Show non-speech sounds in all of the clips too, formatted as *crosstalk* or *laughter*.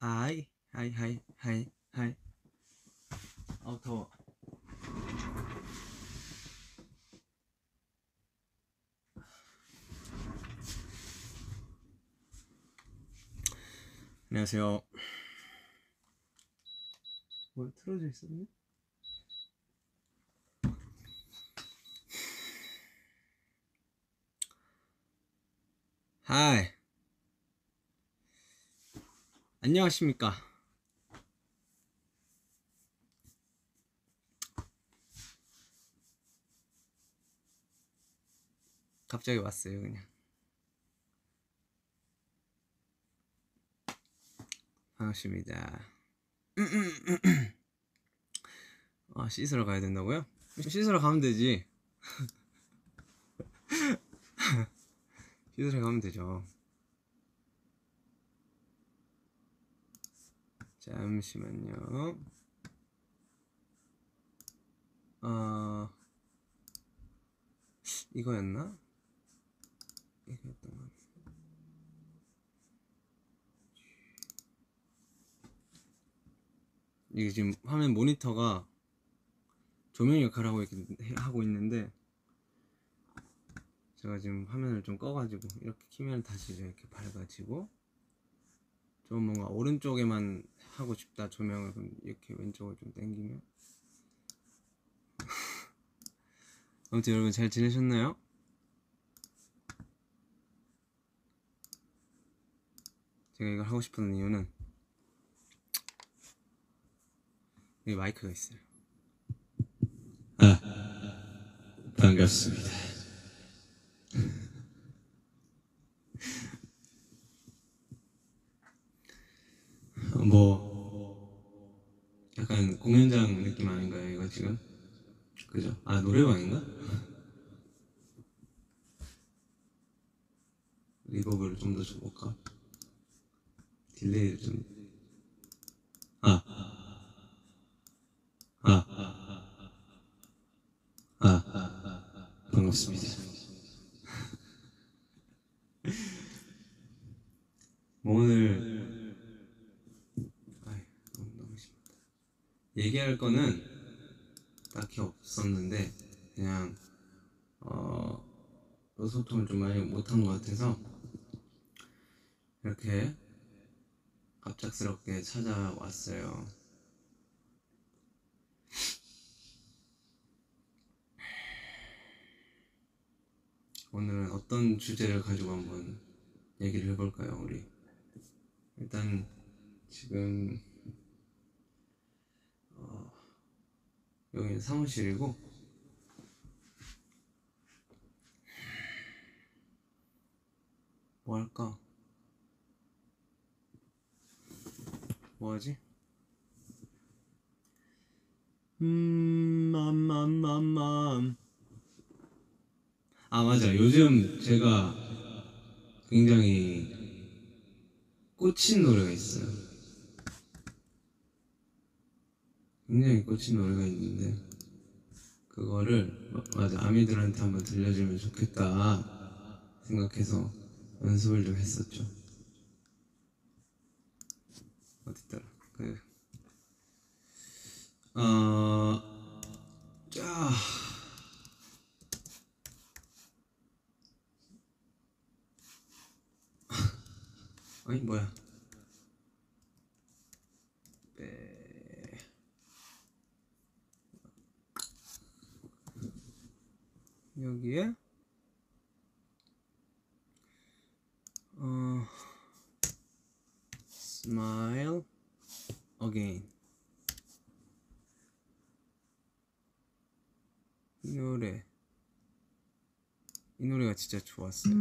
아이 하이 하이 하이 하이 아우 더워. 안녕하세요. 뭐 틀어져 있었네? 하이 안녕하십니까. 갑자기 왔어요 그냥. 반갑습니다. *clears throat* 아 씻으러 가야 된다고요? 씻으러 가면 되지. *laughs* 씻으러 가면 되죠 잠시만요 어 이거였나? 이거였던 것 이게 지금 화면 모니터가 조명 역할을 하고, 있, 하고 있는데 제가 지금 화면을 좀 꺼가지고 이렇게 키면 다시 이렇게 밝아지고 좀 뭔가 오른쪽에만 하고 싶다 조명을 이렇게 왼쪽을 좀 당기면 *laughs* 아무튼 여러분 잘 지내셨나요? 제가 이걸 하고 싶은 이유는 여기 마이크가 있어요 아, 반갑습니다. 어, 뭐 약간 공연장 느낌 아닌가요 이거 지금? 그죠? 아 노래방인가? 리버브를 좀 더 줘볼까? 딜레이를 좀 아. 아. 아. 반갑습니다. 뭐 오늘 아이, 너무, 너무 심하다. 얘기할 거는 딱히 없었는데 그냥 어 의소통을 좀 많이 못한 것 같아서 이렇게 갑작스럽게 찾아왔어요. 오늘은 어떤 주제를 가지고 한번 얘기를 해볼까요, 우리? 일단 지금 어, 여기는 사무실이고 뭐 할까? 뭐 하지? 음, 맘맘맘맘 아 맞아 요즘 제가 굉장히 꽂힌 노래가 있어요. 굉장히 꽂힌 노래가 있는데 그거를 마- 맞아 아미들한테 한번 들려주면 좋겠다 생각해서 연습을 좀 했었죠. 어딨더라? 그 어... 자 아니 뭐야 빼 여기에 어 smile again 이 노래 이 노래가 진짜 좋았어요.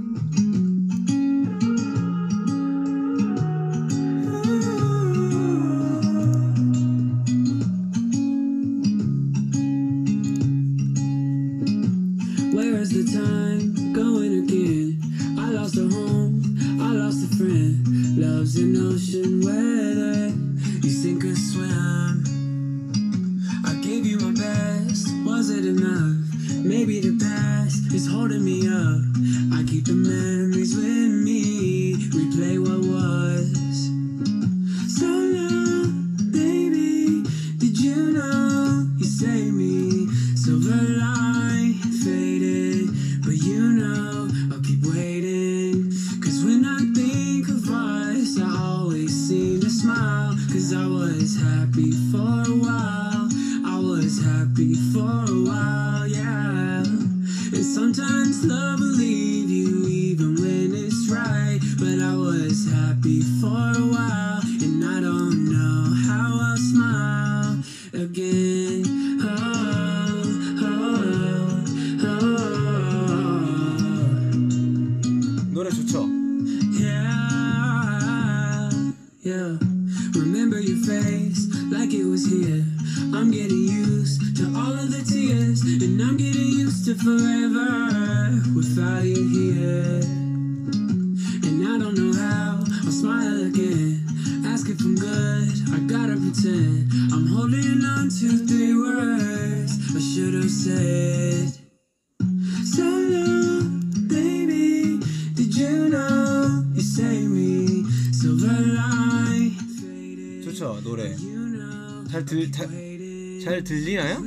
좋죠 노래. 잘 들, 잘, 잘 들리나요?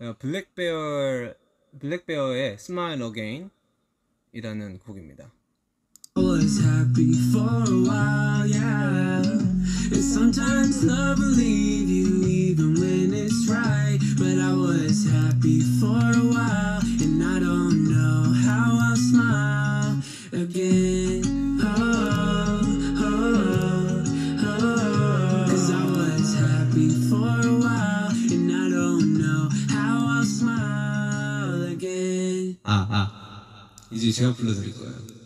어, 블랙베어 블랙베어의 Smile Again 이라는 곡입니다. was happy for a while, yeah. And sometimes love will leave you even when it's right. But I was happy for a while, and I don't know how I'll smile again. Oh, oh, oh. Cause I was happy for a while, and I don't know how I'll smile again. 아, 아. 이제 제가 불러드릴 거예요.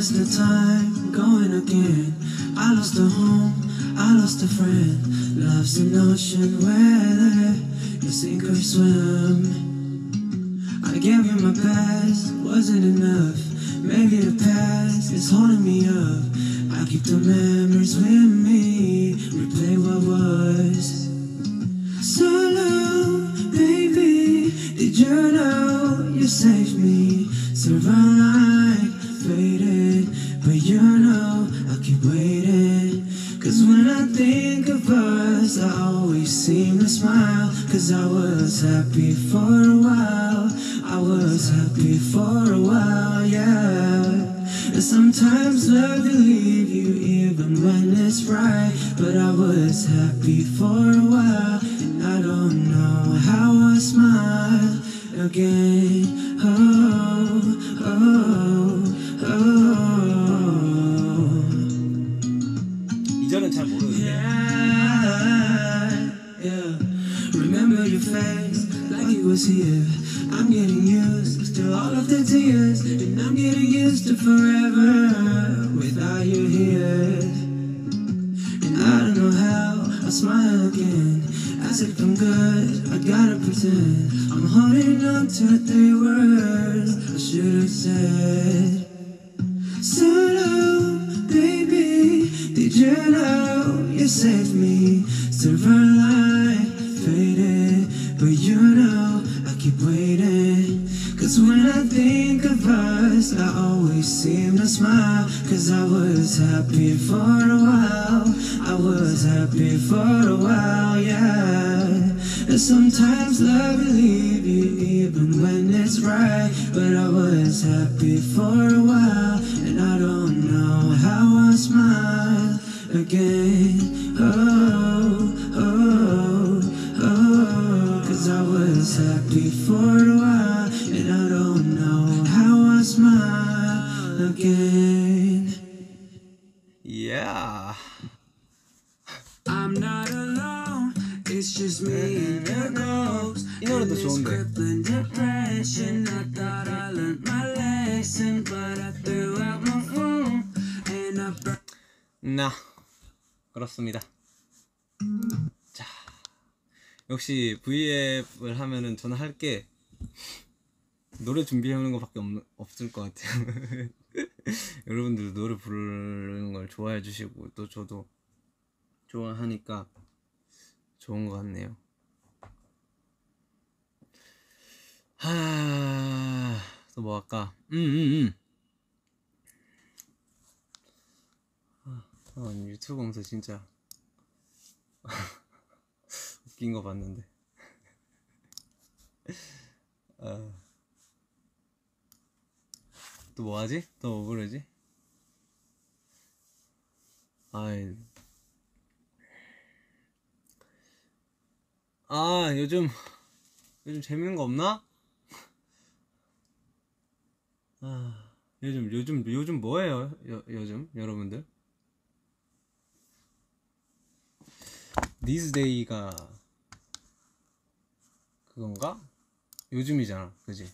Is the time going again? I lost a home, I lost a friend. Love's an ocean where you sink or swim. I gave you my best, wasn't enough. Maybe the past is holding me up. I keep the memories with me, replay what was. So long, baby. Did you know you saved me? Line faded, but you know I keep waiting. Cause when I think of us, I always seem to smile. Cause I was happy for a while. I was happy for a while, yeah. And sometimes love will leave you even when it's right. But I was happy for a while, and I don't know how I smile again. Oh, oh. 이절은 잘 모르는데 Yeah, yeah. Remember your face like it was here. I'm getting used to all of the tears, and I'm getting used to forever without you here. And I don't know how I'll smile again. As if I'm good, I gotta pretend. I'm holding on to three words I should have said. You know you saved me? Silver line faded, but you know I keep waiting. Cause when I think of us, I always seem to smile. Cause I was happy for a while. I was happy for a while, yeah. And sometimes love will leave you even when it's right. But I was happy for a while, and I don't know how I smile again. Oh, oh, oh. Cause I was happy for a while, and I don't know how I smile again. Yeah. I'm not alone, it's just me and your ghost. You know this one crippling depression, I thought I learned my lesson, but I threw out my phone and I. Nah. 나 그렇습니다. 자 역시 V앱을 하면은 저는 할 게 노래 준비하는 것밖에 없, 없을 것 같아요. *laughs* 여러분들도 노래 부르는 걸 좋아해 주시고 또 저도 좋아하니까 좋은 것 같네요. 하, 또 뭐 할까? 음, 음, 음. 아, 아, 유튜브 검사 진짜 *laughs* 웃긴 거 봤는데. *laughs* 아, 또 뭐 하지? 또 뭐 부르지? 아이. 아, 요즘, 요즘 재밌는 거 없나? 아, 요즘, 요즘, 요즘 뭐예요? 요, 요즘, 여러분들? These day가 그건가? 요즘이잖아, 그지?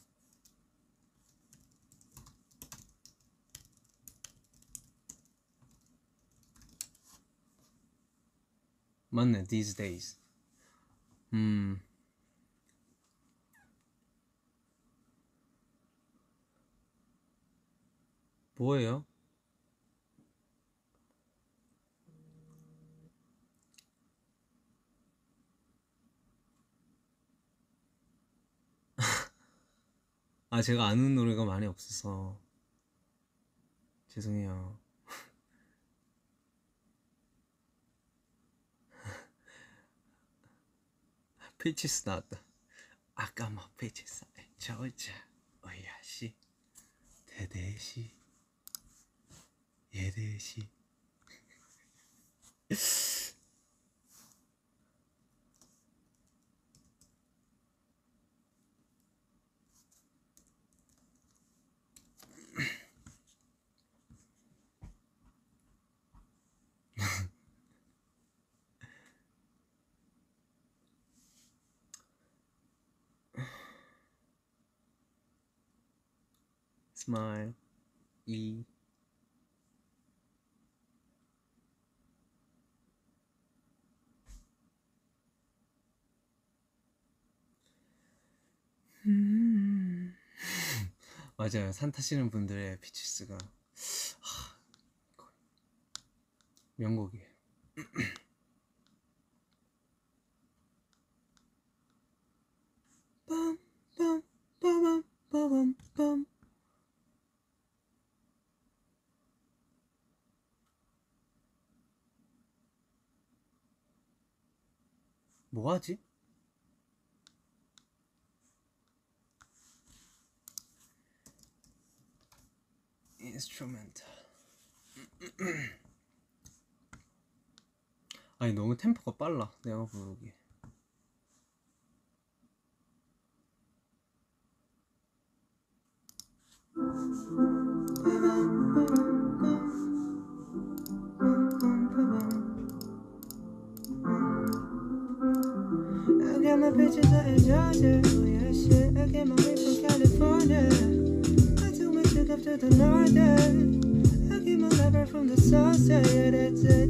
맞네, these days. 음. 뭐예요? 아, 제가 아는 노래가 많이 없어서. 죄송해요. *laughs* Peaches 나왔다. 아까 막 피치스 저자 어야시 대대시. 예대시 *laughs* *laughs* smile e 음. *laughs* 맞아요. 산 타시는 분들의 피치스가 하, 명곡이에요. 빰 뭐하지? 인스트루멘탈 아니 너무 템포가 빨라 내가 부르기 I got my bitches out in Georgia. Oh yeah, shit. I get my weed from California. I took my chick up to the northern. I get my lover from the south side. Yeah, that's it.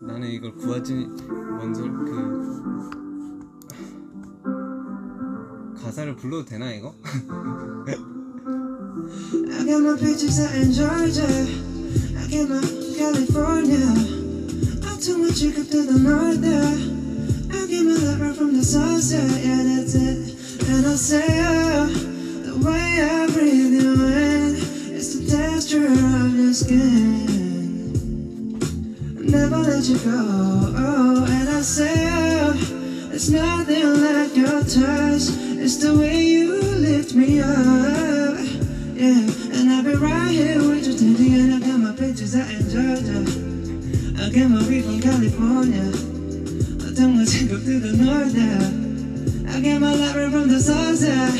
나는 이걸 구하지 뭔소 그 가사를 불러도 되나 이거? I got my pictures out in Georgia. I get my California. I took my chick up to the north there. I get my lover from the south side, yeah, that's it. And I say, oh, the way I breathe you in, texture of your skin. Never let you go, oh, and I say, oh, it's nothing like your touch. It's the way you lift me up. Yeah, and I'll be right here with you till the end. I got my pictures out in Georgia. I get my weed from California. I took my chick up to the north, yeah. I get my lover from the south, yeah.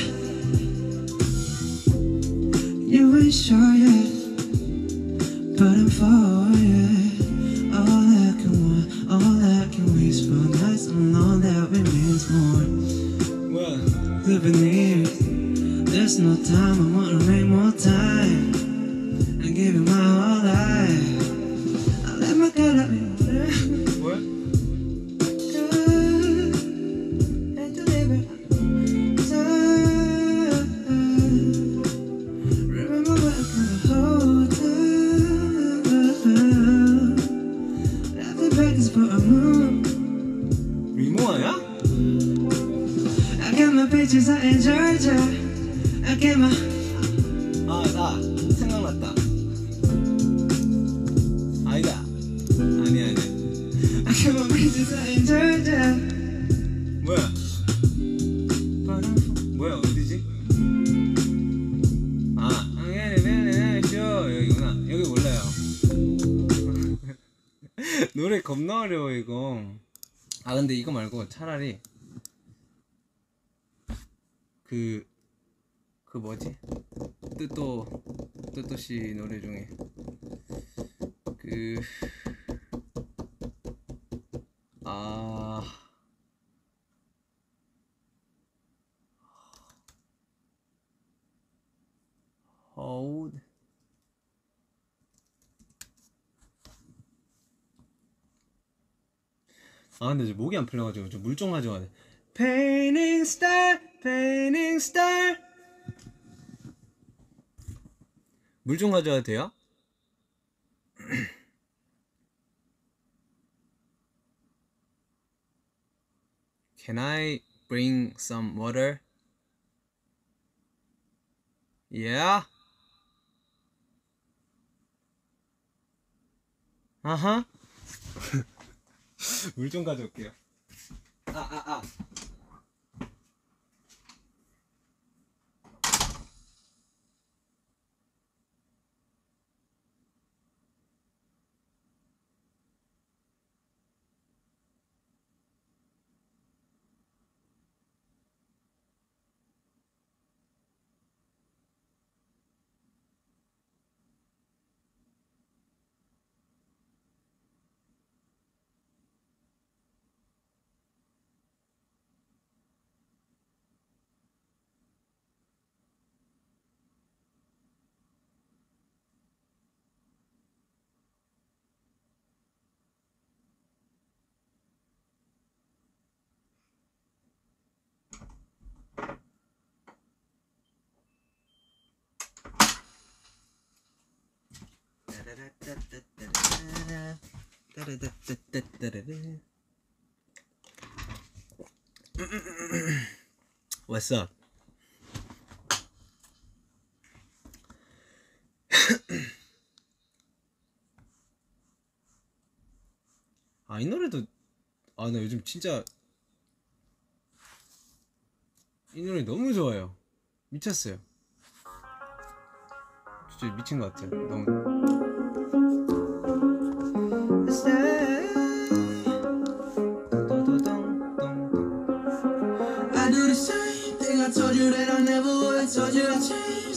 You ain't sure yet. But I'm yeah. All that can want, all that can waste for nights alone that remains more. Living here, there's no time. I wanna make more time 어려워 이거. 아 근데 이거 말고 차라리 그. 그 뭐지? 뜨또 뜨또 씨 노래 중에 그 아. hold 아 근데 이제 목이 안 풀려가지고 좀 물 좀 가져와야 돼 Painting star, painting star 물 좀 가져와도 돼요? Can I bring some water? Yeah. 아하. 물 좀 가져올게요. 아, 아, 아. What's up? 아, 이 노래도 아, 나 요즘 진짜 이 노래 너무 좋아요. 미쳤어요. 진짜 미친 것 같아요. 너무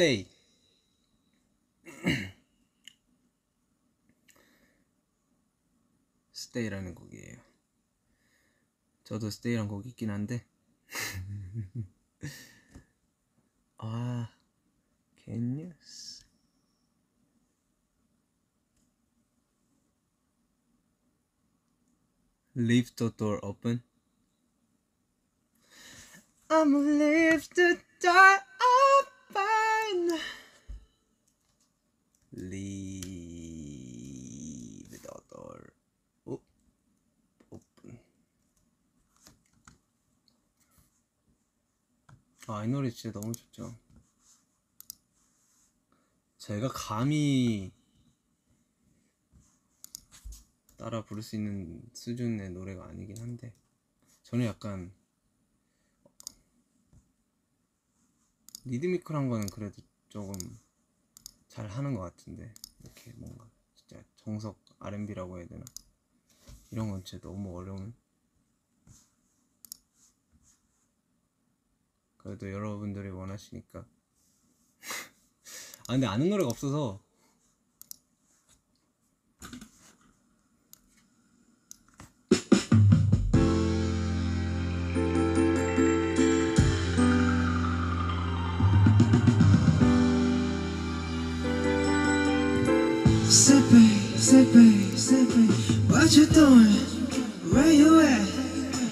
Stay. Stay라는 곡이에요. 저도 Stay란 곡 있긴 한데. 아, can you? Leave the door open. I'ma leave the door open. Leave the door open. 아, 이 노래 진짜 너무 좋죠. 제가 감히 따라 부를 수 있는 수준의 노래가 아니긴 한데 저는 약간 리드미컬한 거는 그래도 조금 잘 하는 것 같은데 이렇게 뭔가 진짜 정석 R&B라고 해야 되나? 이런 건 진짜 너무 어려운. 그래도 여러분들이 원하시니까. *laughs* 아 근데 아는 노래가 없어서 Sippy, sippy. What you doing? Where you at?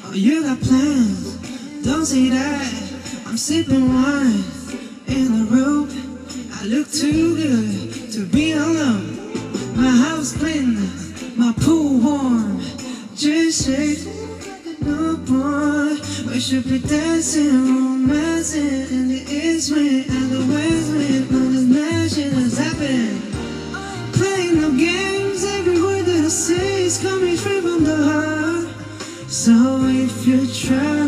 Oh, you got plans? Don't say that. I'm sipping wine in the room. I look too good to be alone. My house clean, my pool warm. Just shake like a newborn. We should be dancing, romancing in the east wind and the west wind. When this magic has happened. Playing no that Say is coming straight from the heart. So if you're trying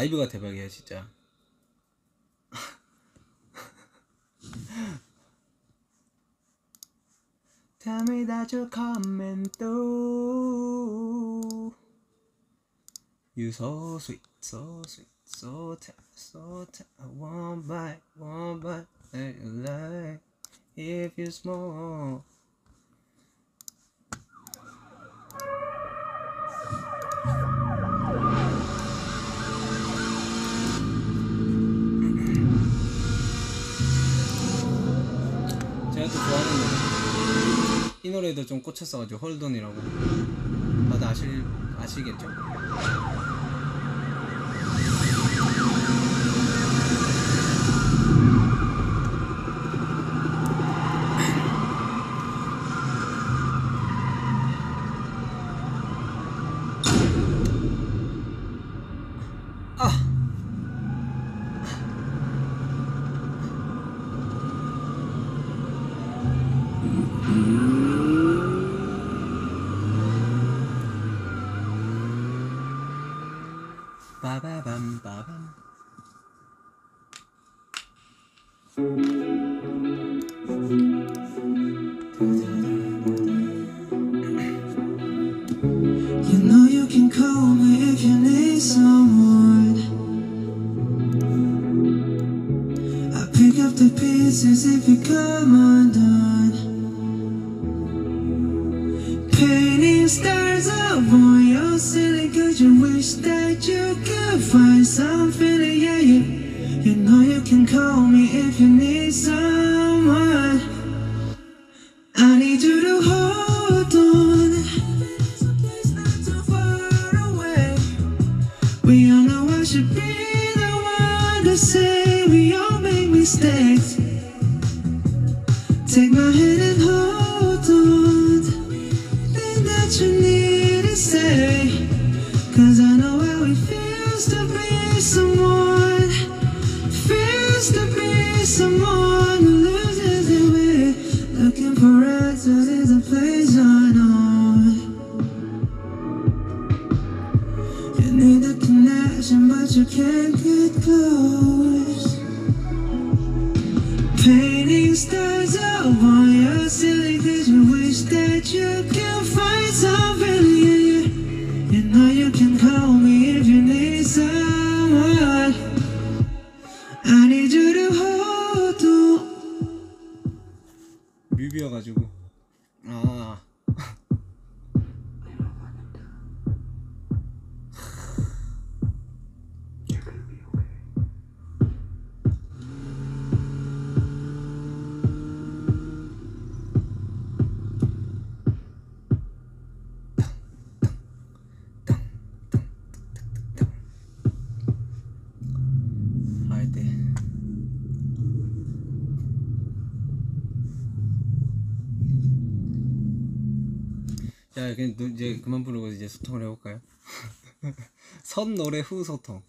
라이브가 대박이야 진짜. Tell me that you're coming through. You so sweet, so sweet, so tight, so tight. One bite, one bite, you lie. If you smoke. 또 좋아하는 노래. 이 노래도 좀 꽂혔어가지고 홀돈이라고. 다들 아실 아시겠죠? You know you can call me if you need someone. I pick up the pieces if you come undone. 부르고 이제 소통을 해볼까요? *laughs* 선 노래 후 소통.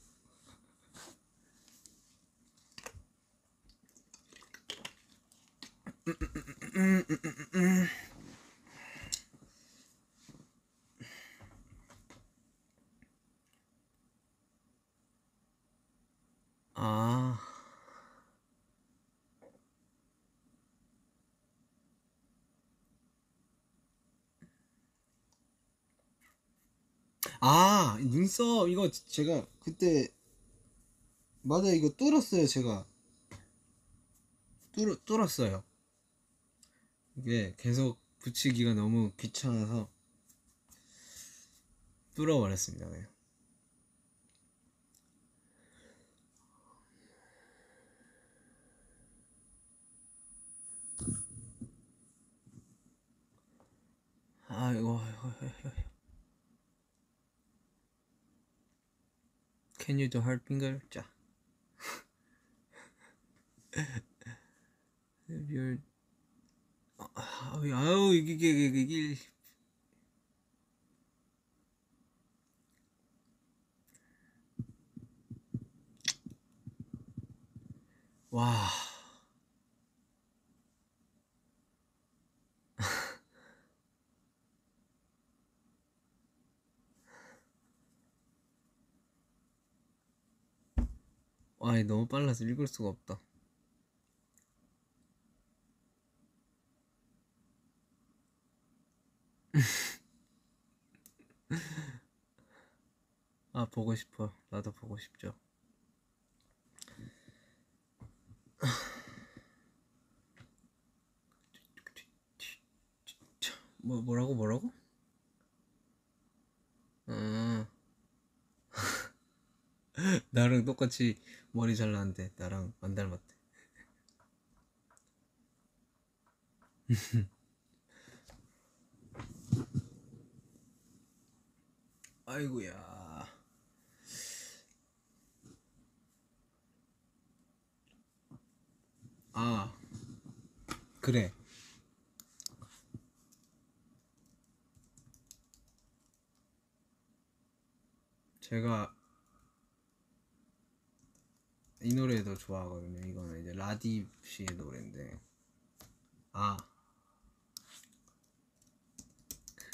아. 아, 눈썹 이거 제가 그때 맞아 이거 뚫었어요 제가 뚫 뚫었어요. 이게 계속 붙이기가 너무 귀찮아서 뚫어버렸습니다. 그냥. 아이고, 아이고, 아이고, 아이고. Can you do hard finger? 자. If you're 아유, 아유 이게 이게 이게, 이게 와. 아이 너무 빨라서 읽을 수가 없다. *laughs* 아 보고 싶어. 나도 보고 싶죠. *laughs* 뭐 뭐라고 뭐라고? 아 *laughs* 나랑 똑같이 머리 잘랐는데 나랑 안 닮았대. *laughs* 아이고야. 아 그래. 제가 이 노래도 좋아하거든요. 이거는 이제 라디 씨의 노래인데 아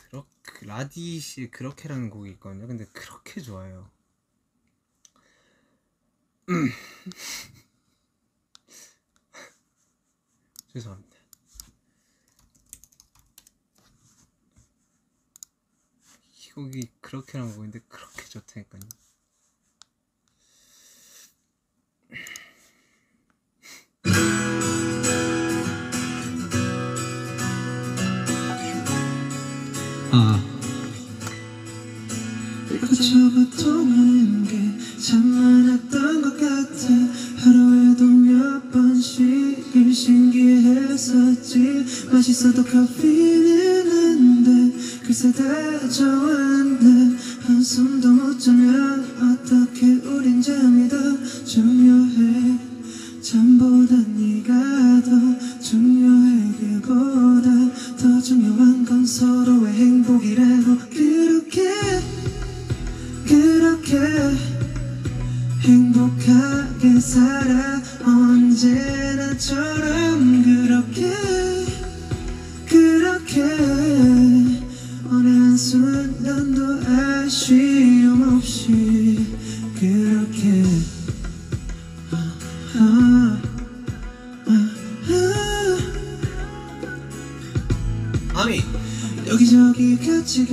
그렇게 라디 씨의 그렇게라는 곡이 있거든요. 근데 그렇게 좋아요. 음. *laughs* 죄송합니다. 이 곡이 그렇게라는 곡인데 그렇게 좋다니까요. 아 그저부터 많은 게참 많았던 것 같아. 하루에도 몇 번씩을 신기했었지. 맛있어도 커피는 안돼. 글쎄 다 좋아한데 한숨도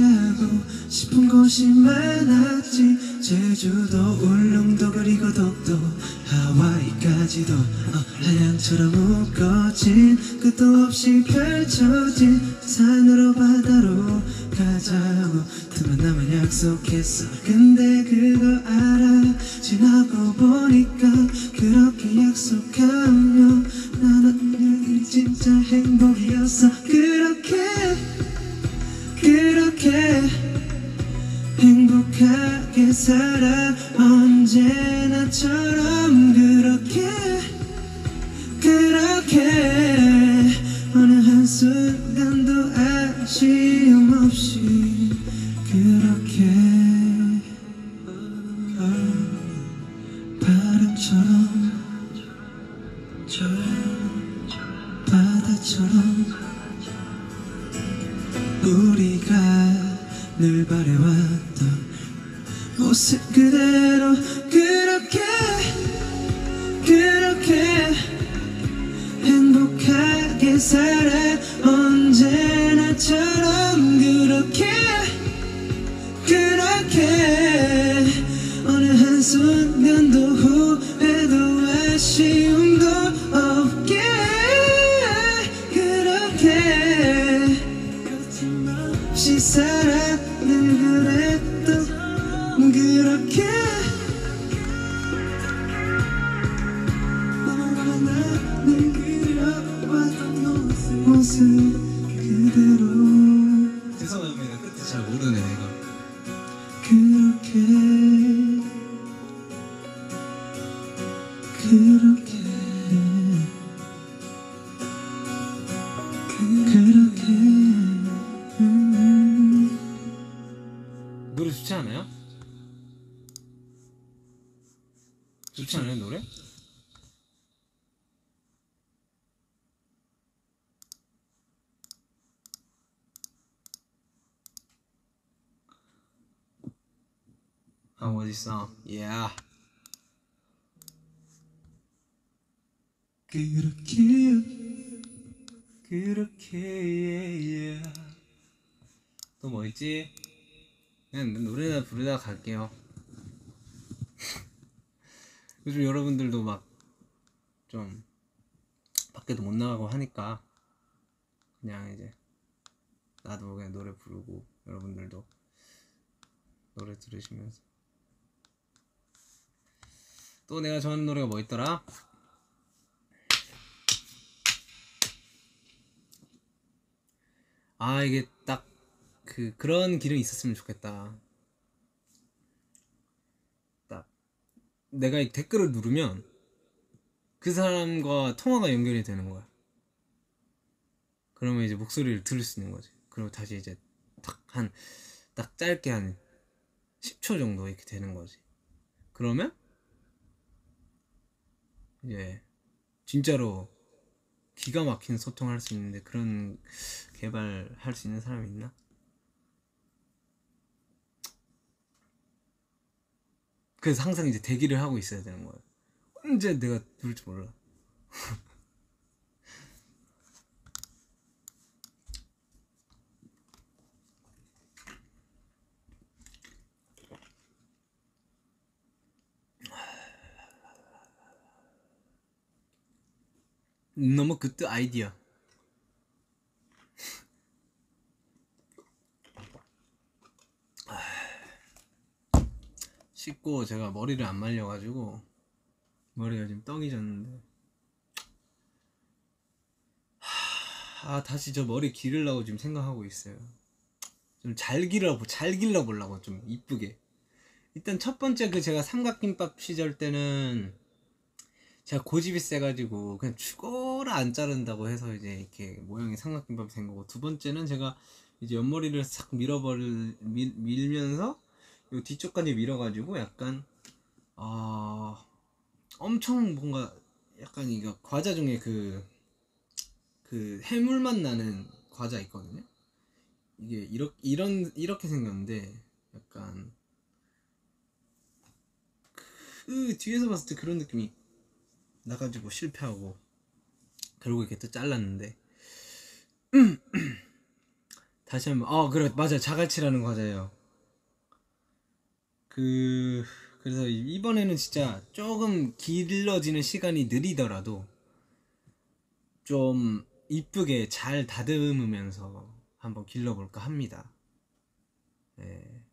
가고 싶은 곳이 많았지. 제주도 울릉도 그리고 독도 하와이까지도 어, 한양처럼 묶어진 끝도 없이 펼쳐진 산으로 바다로 가자고 두번 남은 약속했어. 근데 그거 알아? 지나고 보니까 그렇게 약속하며 나는 진짜 행복이었어. 그렇게 그렇게 행복하게 살아. 언제나처럼 그렇게 그렇게. 어느 한순간도 아쉬움 없이 그렇게. 바람처럼 저 바다처럼 늘 바래왔던 모습 그대로. 그렇게 그렇게 행복하게 살아. 언제나처럼 그렇게 그렇게 어느 한순간도 후회도 아쉬움도 없게. 그렇게 없이 살아 아 어딨어? Yeah. 그렇게 그렇게 또뭐 있지? 그냥 노래나 부르다 갈게요. *laughs* 요즘 여러분들도 막 좀 밖에도 못 나가고 하니까 그냥 이제 나도 그냥 노래 부르고 여러분들도 노래 들으시면서 또 내가 좋아하는 노래가 뭐 있더라? 아 이게 딱 그 그런 기능이 있었으면 좋겠다. 딱 내가 이 댓글을 누르면 그 사람과 통화가 연결이 되는 거야. 그러면 이제 목소리를 들을 수 있는 거지. 그리고 다시 이제 딱 한 딱 짧게 한 10초 정도 이렇게 되는 거지. 그러면 이제 진짜로 기가 막힌 소통할 수 있는데 그런 개발할 수 있는 사람이 있나? 그래서 항상 이제 대기를 하고 있어야 되는 거예요. 언제 내가 부를지 몰라. *laughs* 너무 그때 아이디어. *sighs* 씻고 제가 머리를 안 말려가지고 머리가 지금 떡이 졌는데. 하, *sighs* 아 다시 저 머리 기르려고 지금 생각하고 있어요. 좀잘 기르려고 잘 길러 보려고 좀 이쁘게. 일단 첫 번째 그 제가 삼각김밥 시절 때는 제가 고집이 세가지고 그냥 죽어라 안 자른다고 해서 이제 이렇게 모양이 삼각김밥이 된 거고 두 번째는 제가 이제 옆머리를 싹 밀어버릴 밀, 밀면서 요 뒤쪽까지 밀어가지고 약간 아 엄청 뭔가 약간 이거 과자 중에 그, 그 해물 맛 나는 과자 있거든요. 이게 이렇게, 이런, 이렇게 생겼는데 약간 그 뒤에서 봤을 때 그런 느낌이 나가지고 실패하고 결국 이렇게 또 잘랐는데 *clears throat* 다시 한번 아 그래 맞아 자갈치라는 과자예요. 그 그래서 이번에는 진짜 조금 길러지는 시간이 느리더라도 좀 이쁘게 잘 다듬으면서 한번 길러볼까 합니다. 네.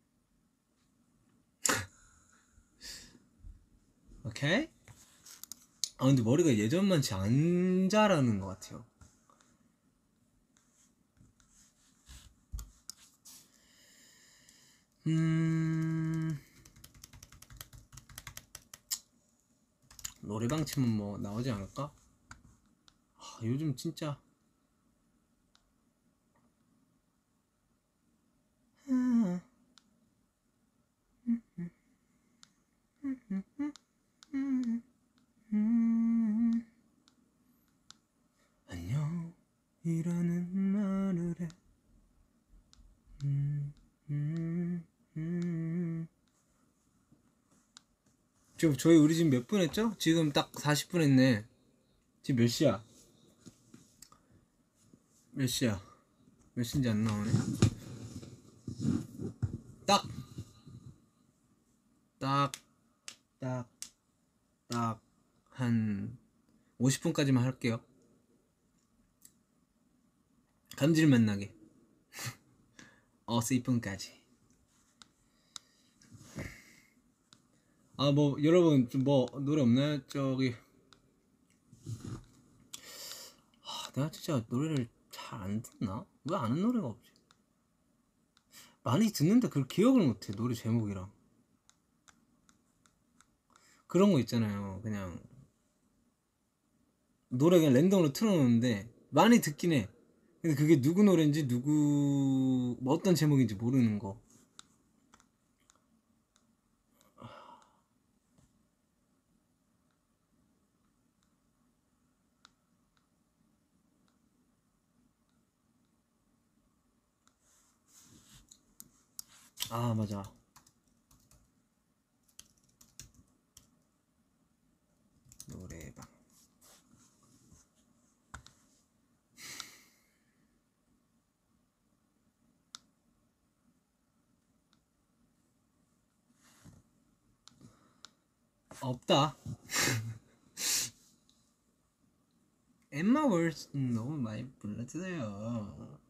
*laughs* 오케이? 아 근데 머리가 예전만치 안 자라는 것 같아요. 음. 노래방 치면 뭐 나오지 않을까? 아, 요즘 진짜 안녕이라는 말을 해 음, 음, 음. 지금 저희 우리 지금 몇 분 했죠? 지금 딱 40분 했네. 지금 몇 시야? 몇 시야? 몇 시인지 안 나오네. 딱, 딱, 딱, 딱, 한 50분까지만 할게요. 감질 만나게. *laughs* 어서 2분까지. 아 뭐 여러분 좀 뭐 노래 없나요? 저기 아, 내가 진짜 노래를 잘 안 듣나? 왜 아는 노래가 없지? 많이 듣는데 그걸 기억을 못해 노래 제목이랑 그런 거 있잖아요 그냥 노래 그냥 랜덤으로 틀어놓는데 많이 듣긴 해. 근데 그게 누구 노래인지 누구 뭐 어떤 제목인지 모르는 거. 아 맞아 노래방 없다. *laughs* 엠마 월슨 너무 많이 불러주세요.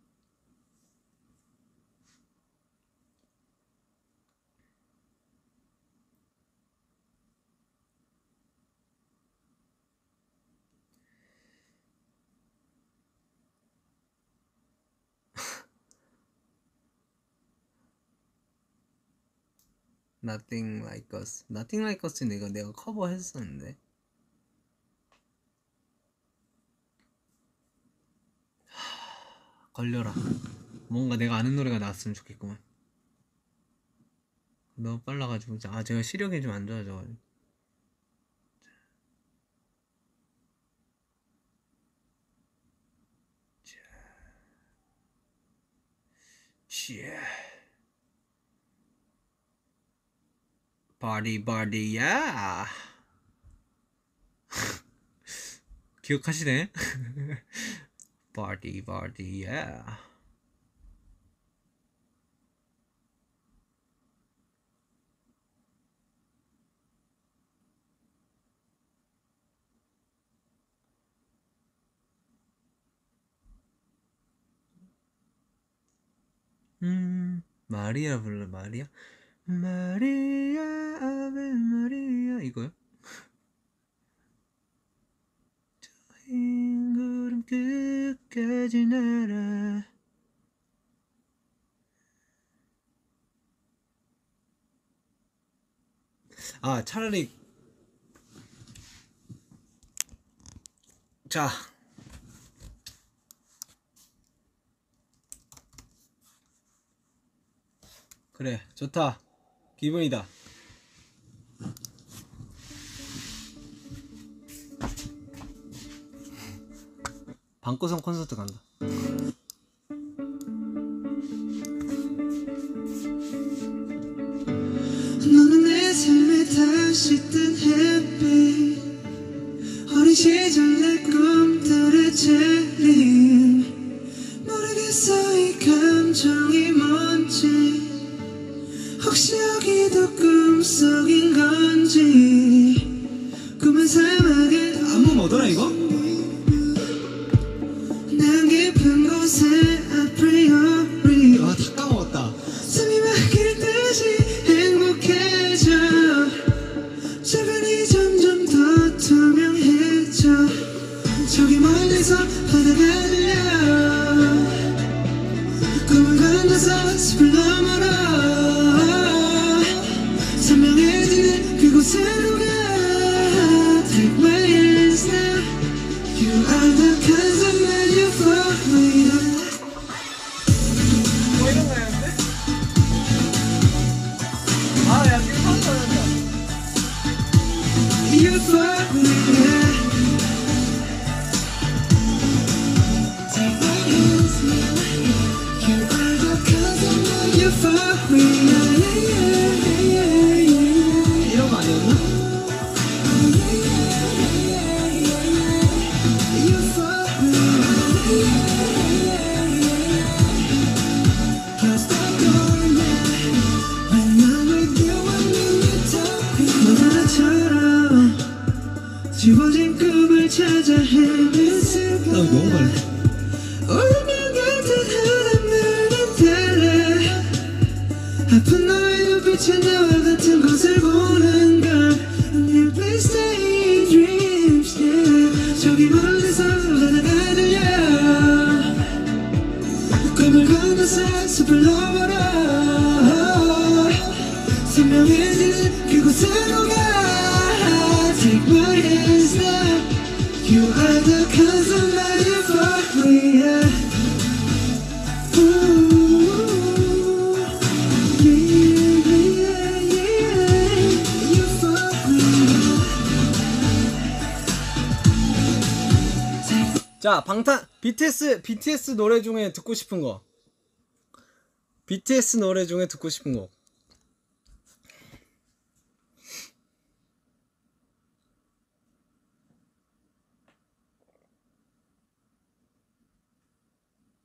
Nothing like us. Nothing like us 내가 내가 커버했었는데. 하, *sighs* 걸려라. 뭔가 내가 아는 노래가 나왔으면 좋겠구만. 너무 빨라가지고 아 제가 시력이 좀 안 좋아져가지고. 자. 바디 바디야 *laughs* 기억하시네. *laughs* 바디 바디야 음 마리아 불러 마리아 마리아 아베 마리아. 이거요? 저 흰구름 끝까지 날아. 아 차라리. 자. 그래 좋다 기분이다. 방구석 콘서트 간다. 너는 내 삶에 다시 뜬 햇빛 어린 시절 내 꿈들의 재림. 모르겠어 이 감정이 뭔지 여기도 꿈속인 건지 꿈은 사막에 안무 뭐더라 이거? BTS 노래 중에 듣고 싶은 거 BTS 노래 중에 듣고 싶은 거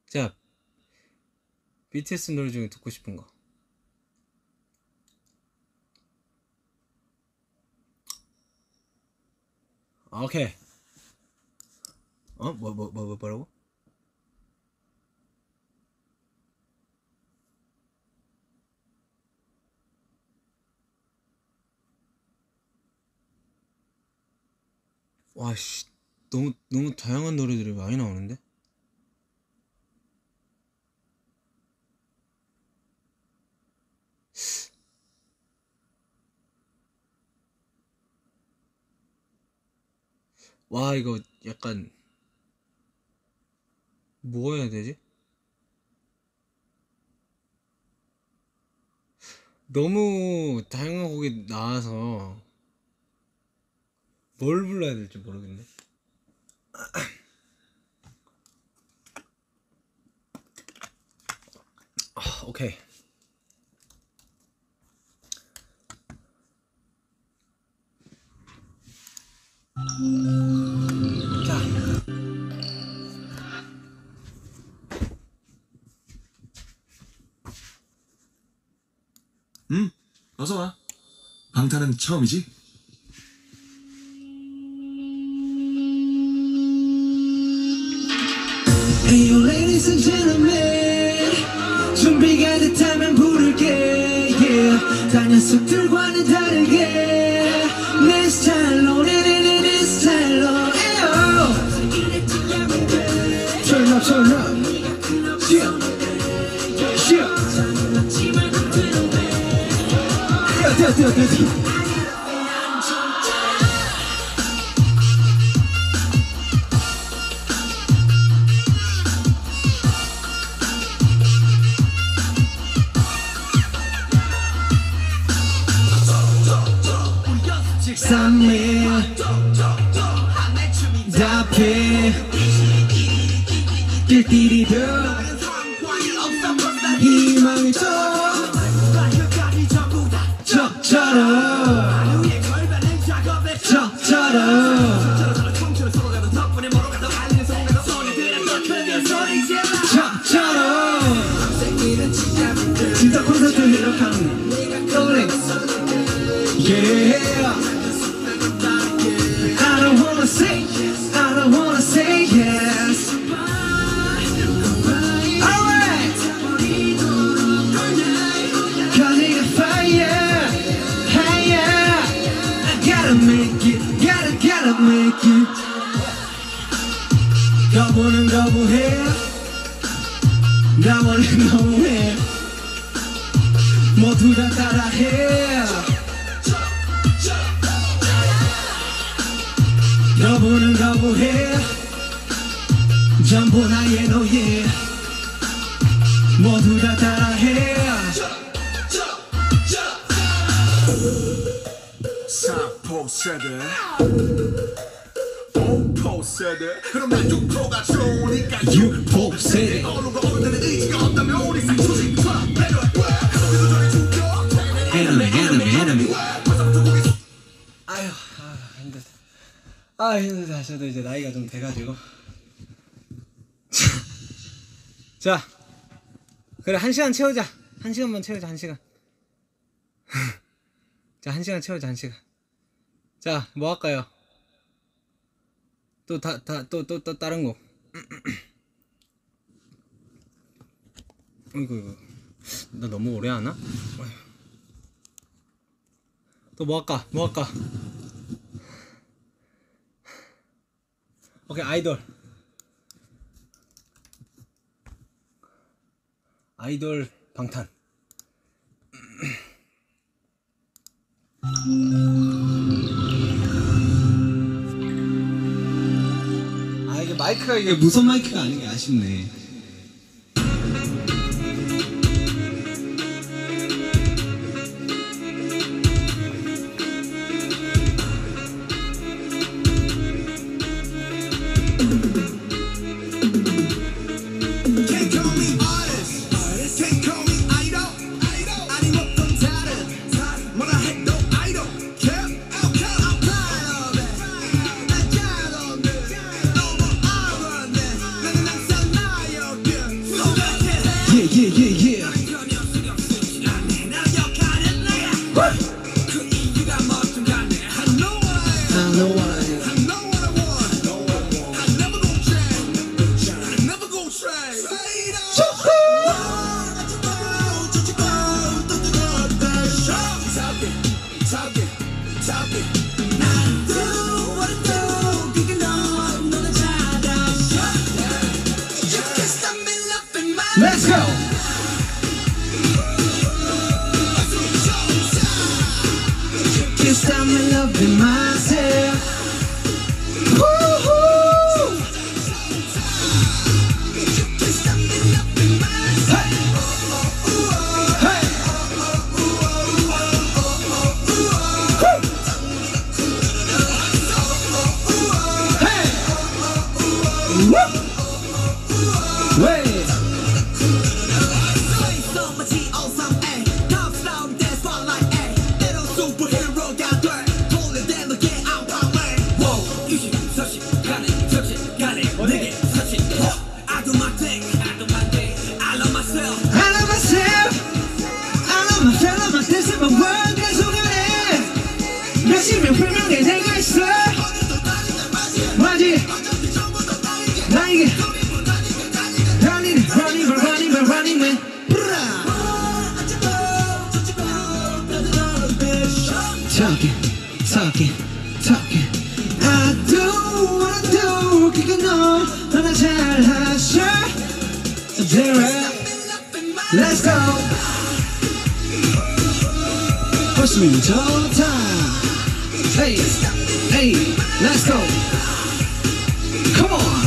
자, BTS 노래 중에 듣고 싶은 거. 오케이. 어? 뭐, 뭐, 뭐, 뭐, 뭐라고? 와, 씨. 너무, 너무 다양한 노래들이 많이 나오는데? 와, 이거 약간, 뭐 해야 되지? 너무 다양한 곡이 나와서, 뭘 불러야 될지 모르겠네. *clears throat* 아, 오케이. 자, 응, 어서 와. 방탄은 처음이지? Hey you ladies and gentlemen 준비가 됐다면 부를게 yeah. 다 녀석들과는 다르게 내 스타일로 네네네 내 스타일로. Turn up turn up Yeah Yeah yeah yeah yeah 쌍미 희망이 또 저처럼 저처럼 저처럼 거부는 거부해 나머 좀 돼가지고. *laughs* 자, 그래, 한 시간 채우자. 한 시간만 채우자, 한 시간. *laughs* 자, 한 시간 채우자, 한 시간. 자, 뭐 할까요? 또, 다, 다, 또, 또, 또, 다른 곡. *clears throat* 어이구, 이거. 나 너무 오래 하나? 또 뭐 할까? 뭐 할까? 오케이 아이돌. 아이돌 방탄. *clears throat* 아 이게 마이크가 이게 무선 마이크가 아닌 게 아쉽네 talking, talking. I do what I do. 그게 너 너나 잘하셔. There, let's go. 훨씬 좋다. Hey, hey, let's go. Come on.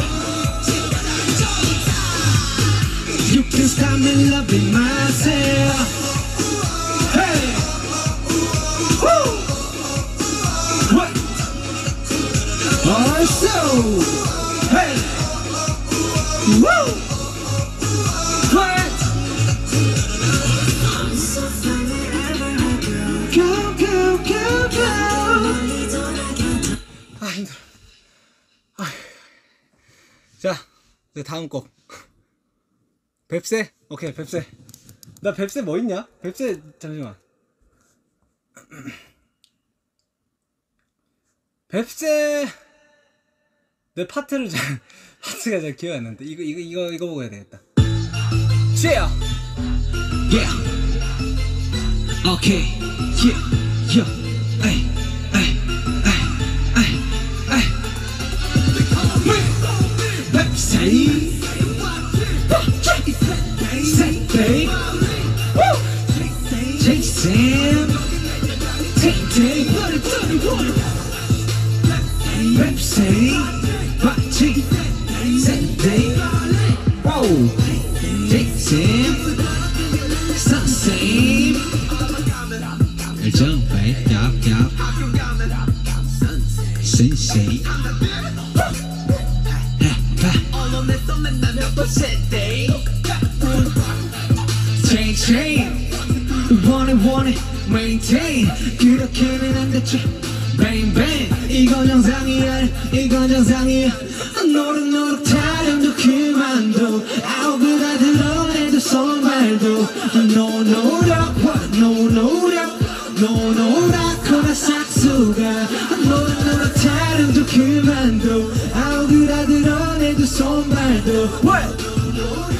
You can stop me loving myself. 자, 이제 다음 곡. 뱁새? 오케이, 뱁새. 나 뱁새 뭐 있냐? 뱁새 잠시만. 뱁새 내 파트를 잘 파트가 잘 기억 안 나는데 이거 이거 이거 이거 해야 되겠다. 쉐어. Yeah. Okay. Yeah. Yeah. Take. Put it, put it, put it. Pepsi. Pepsi. Say, babe. Whoa. Take Sam. Sunset. Jump right up, up. Sunset. Chain, chain. 원해, 원해, maintain. 그렇게는 안 됐죠. Bang, bang. 이건 정상이야, 이건 정상이야. 노력, 노력, 타령도 그만둬. 아우그라 드러내도 손발도. No 노력, no 노력. No 노랗거나 싹수가. 노력, 노력, 타령도 그만둬. 아우그라 드러내도. What? What?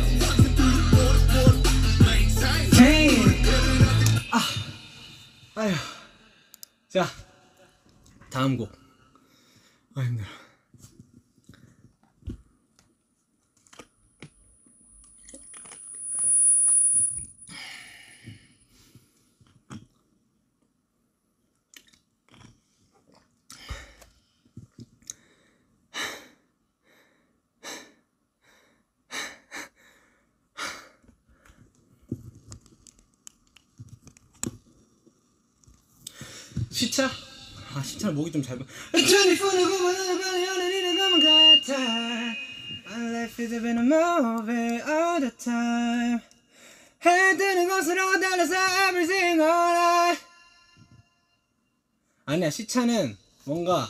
아니야 시차는 뭔가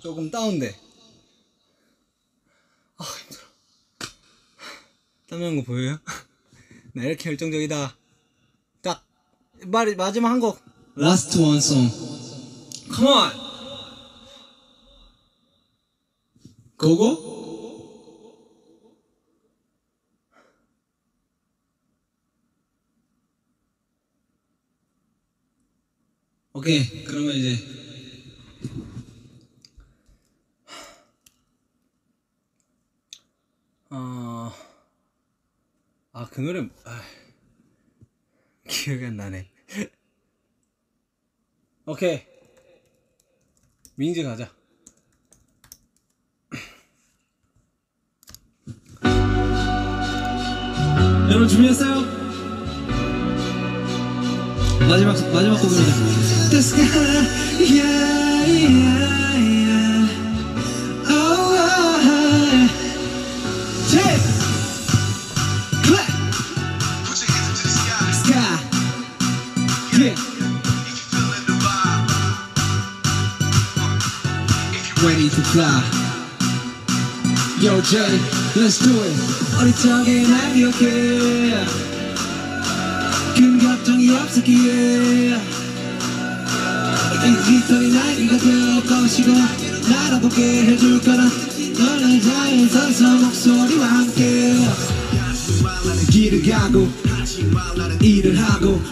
조금 다운돼. 아 힘들어. 땀 나는 거 보여요? *laughs* 나 이렇게 열정적이다. 딱 말, 마지막 한 곡. Last one song. Come on. 고고? 오케이. 그러면 이제 어... 아, 그 노래, 아... 기억이 안 나네. *laughs* 오케이. 민지 가자. *laughs* 여러분 준비했어요? 마지막 마지막 곡입니다. The sky, yeah, yeah. To fly. Yo, Jay, let's do it. 어리 적에 날 기억해. 큰 걱정이 없었기에. 이 깃털이 날개가 되어 거시고 날아보게 해줄 거라. 너는 자연선서 목소리와 함께. 길을 가고 일을 하고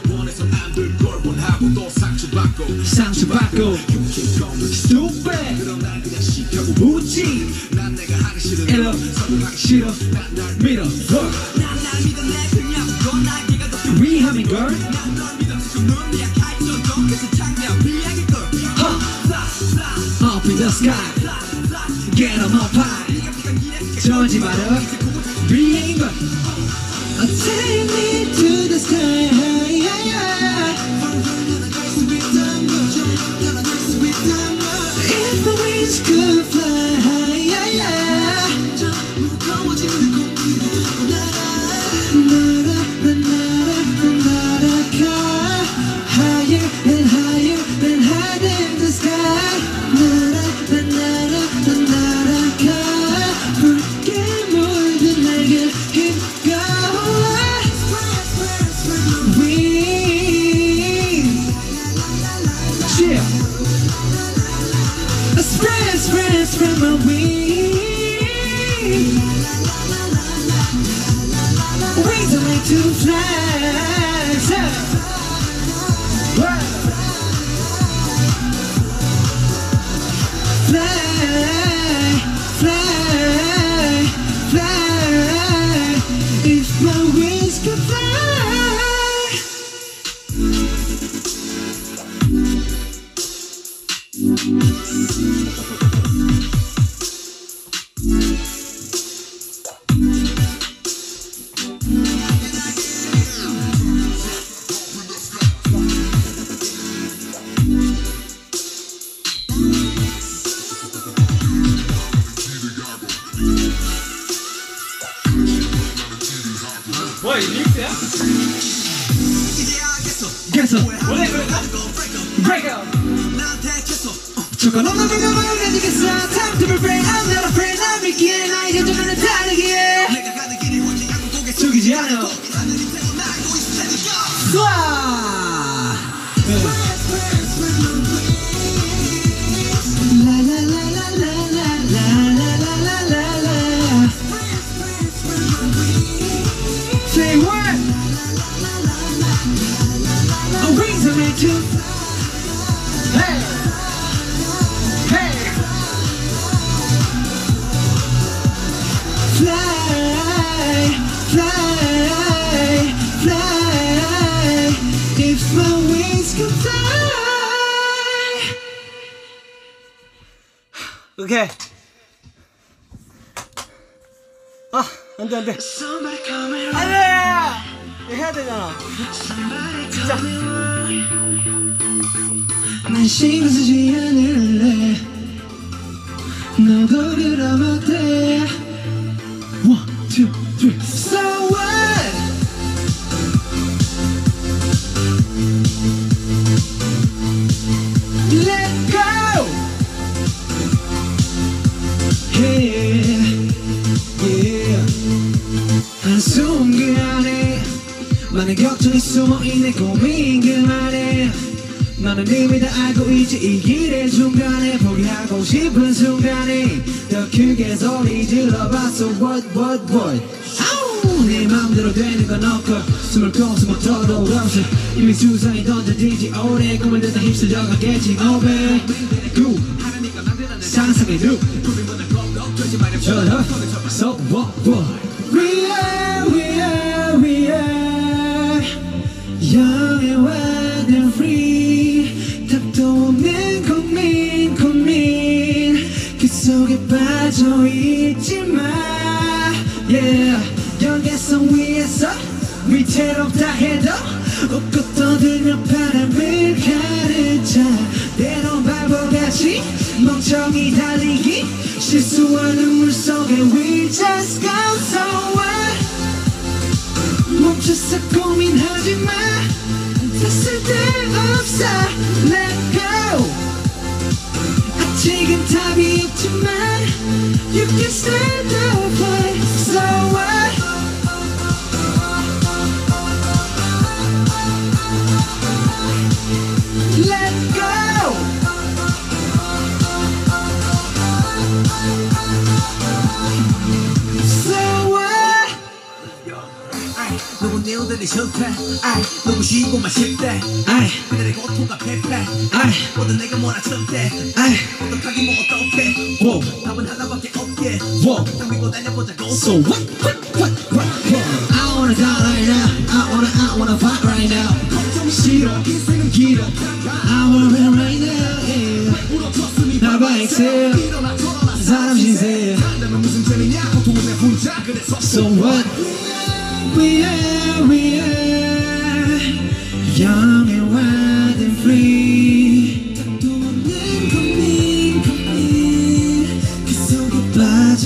상처받고 stupid 묻지 일러 싫어 밀어 위함이 걸 Up in the sky Get on up high 저지 마라 위인 걸 Take me to the sky Fly Fly Fly If my wings could fly 오케이. 아, 안 돼, 안 돼. 안 돼! 해야 되잖아. Coming 난 쓰지 않을래 너도 그러면 돼 two, three So what? Let go Yeah Yeah 한숨 그 안에 많은 걱정이 숨어있네 고민 그 안에 너는 이미 다 알고 있지 이 길의 중간에 포기하고 싶은 순간에 더 크게 소리 질러봤어 What what what 아우 내 맘대로 되는 건 없고 숨을 거스고 터돌아서 이미 수상이 던져지지 오래 꿈을 듣다 휩쓸려 가겠지 Oh baby 상상의 눈 Shut up So what what? We are we are we are. Young and wild and free. 답도 없는 고민 고민. 그 속에 빠져있지 마. Yeah. 경계선 위에서 위태롭다 해도 웃고 떠들며 바람을 가르쳐. 때론 바보같이 멍청이 달리기 실수하는 물속에 We just go so what 멈춰서 고민하지 마 다 쓸데없어 Let go 아직은 답이 없지만 You can still do it So what 싫대. 아이, 누구 쉬고만 싶대. 아이 그들의 고통과 패패 아이. 모두 내가 몰아쳤대. 아이. 어떡하기 뭐 어떡해. Whoa 답은 하나밖에 없게. 딱 믿고 달려보자고 So what, what, what, what, what? I wanna die right now. I wanna, I wanna fight right now. 걱정 싫어, 인생은 길어. I wanna win right now. Yeah. 울어줬으니 나봐 excel. 일어나 저러나. 사람 신세. 한다면 무슨 재미냐? 고통은 내 혼자 그래서 So what? We are, we are young and wild and free. 답도 없는 고민, 고민. 그 속에 빠져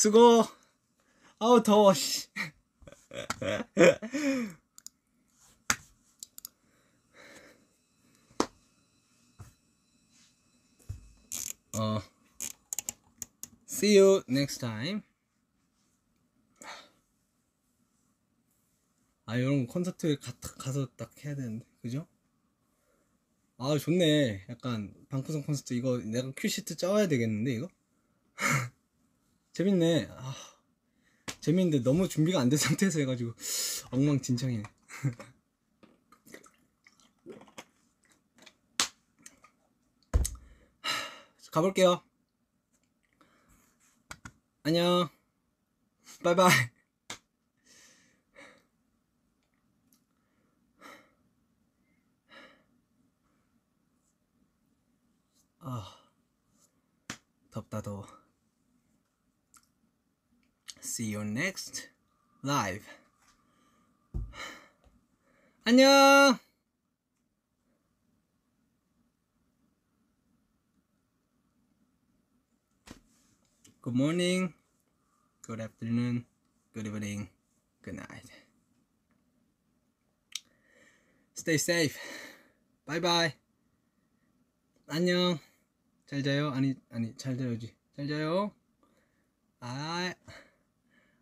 수고. 아우 더워. 씨. *laughs* 어. See you next time. 아 이런 거 콘서트에 가, 가서 딱 해야 되는데 그죠? 아 좋네 약간 방구석 콘서트 이거 내가 큐시트 짜와야 되겠는데 이거? *laughs* 재밌네. 아, 재밌는데 너무 준비가 안 된 *laughs* 상태에서 해가지고 엉망진창이네. *laughs* 가볼게요. 안녕. 빠이빠이. *laughs* 아, 덥다 더워. See you next live. *sighs* 안녕. Good morning. Good afternoon. Good evening. Good night. Stay safe. Bye bye. 안녕. 잘 자요? 아니, 아니, 잘 자요지. 잘 자요. 아, 아,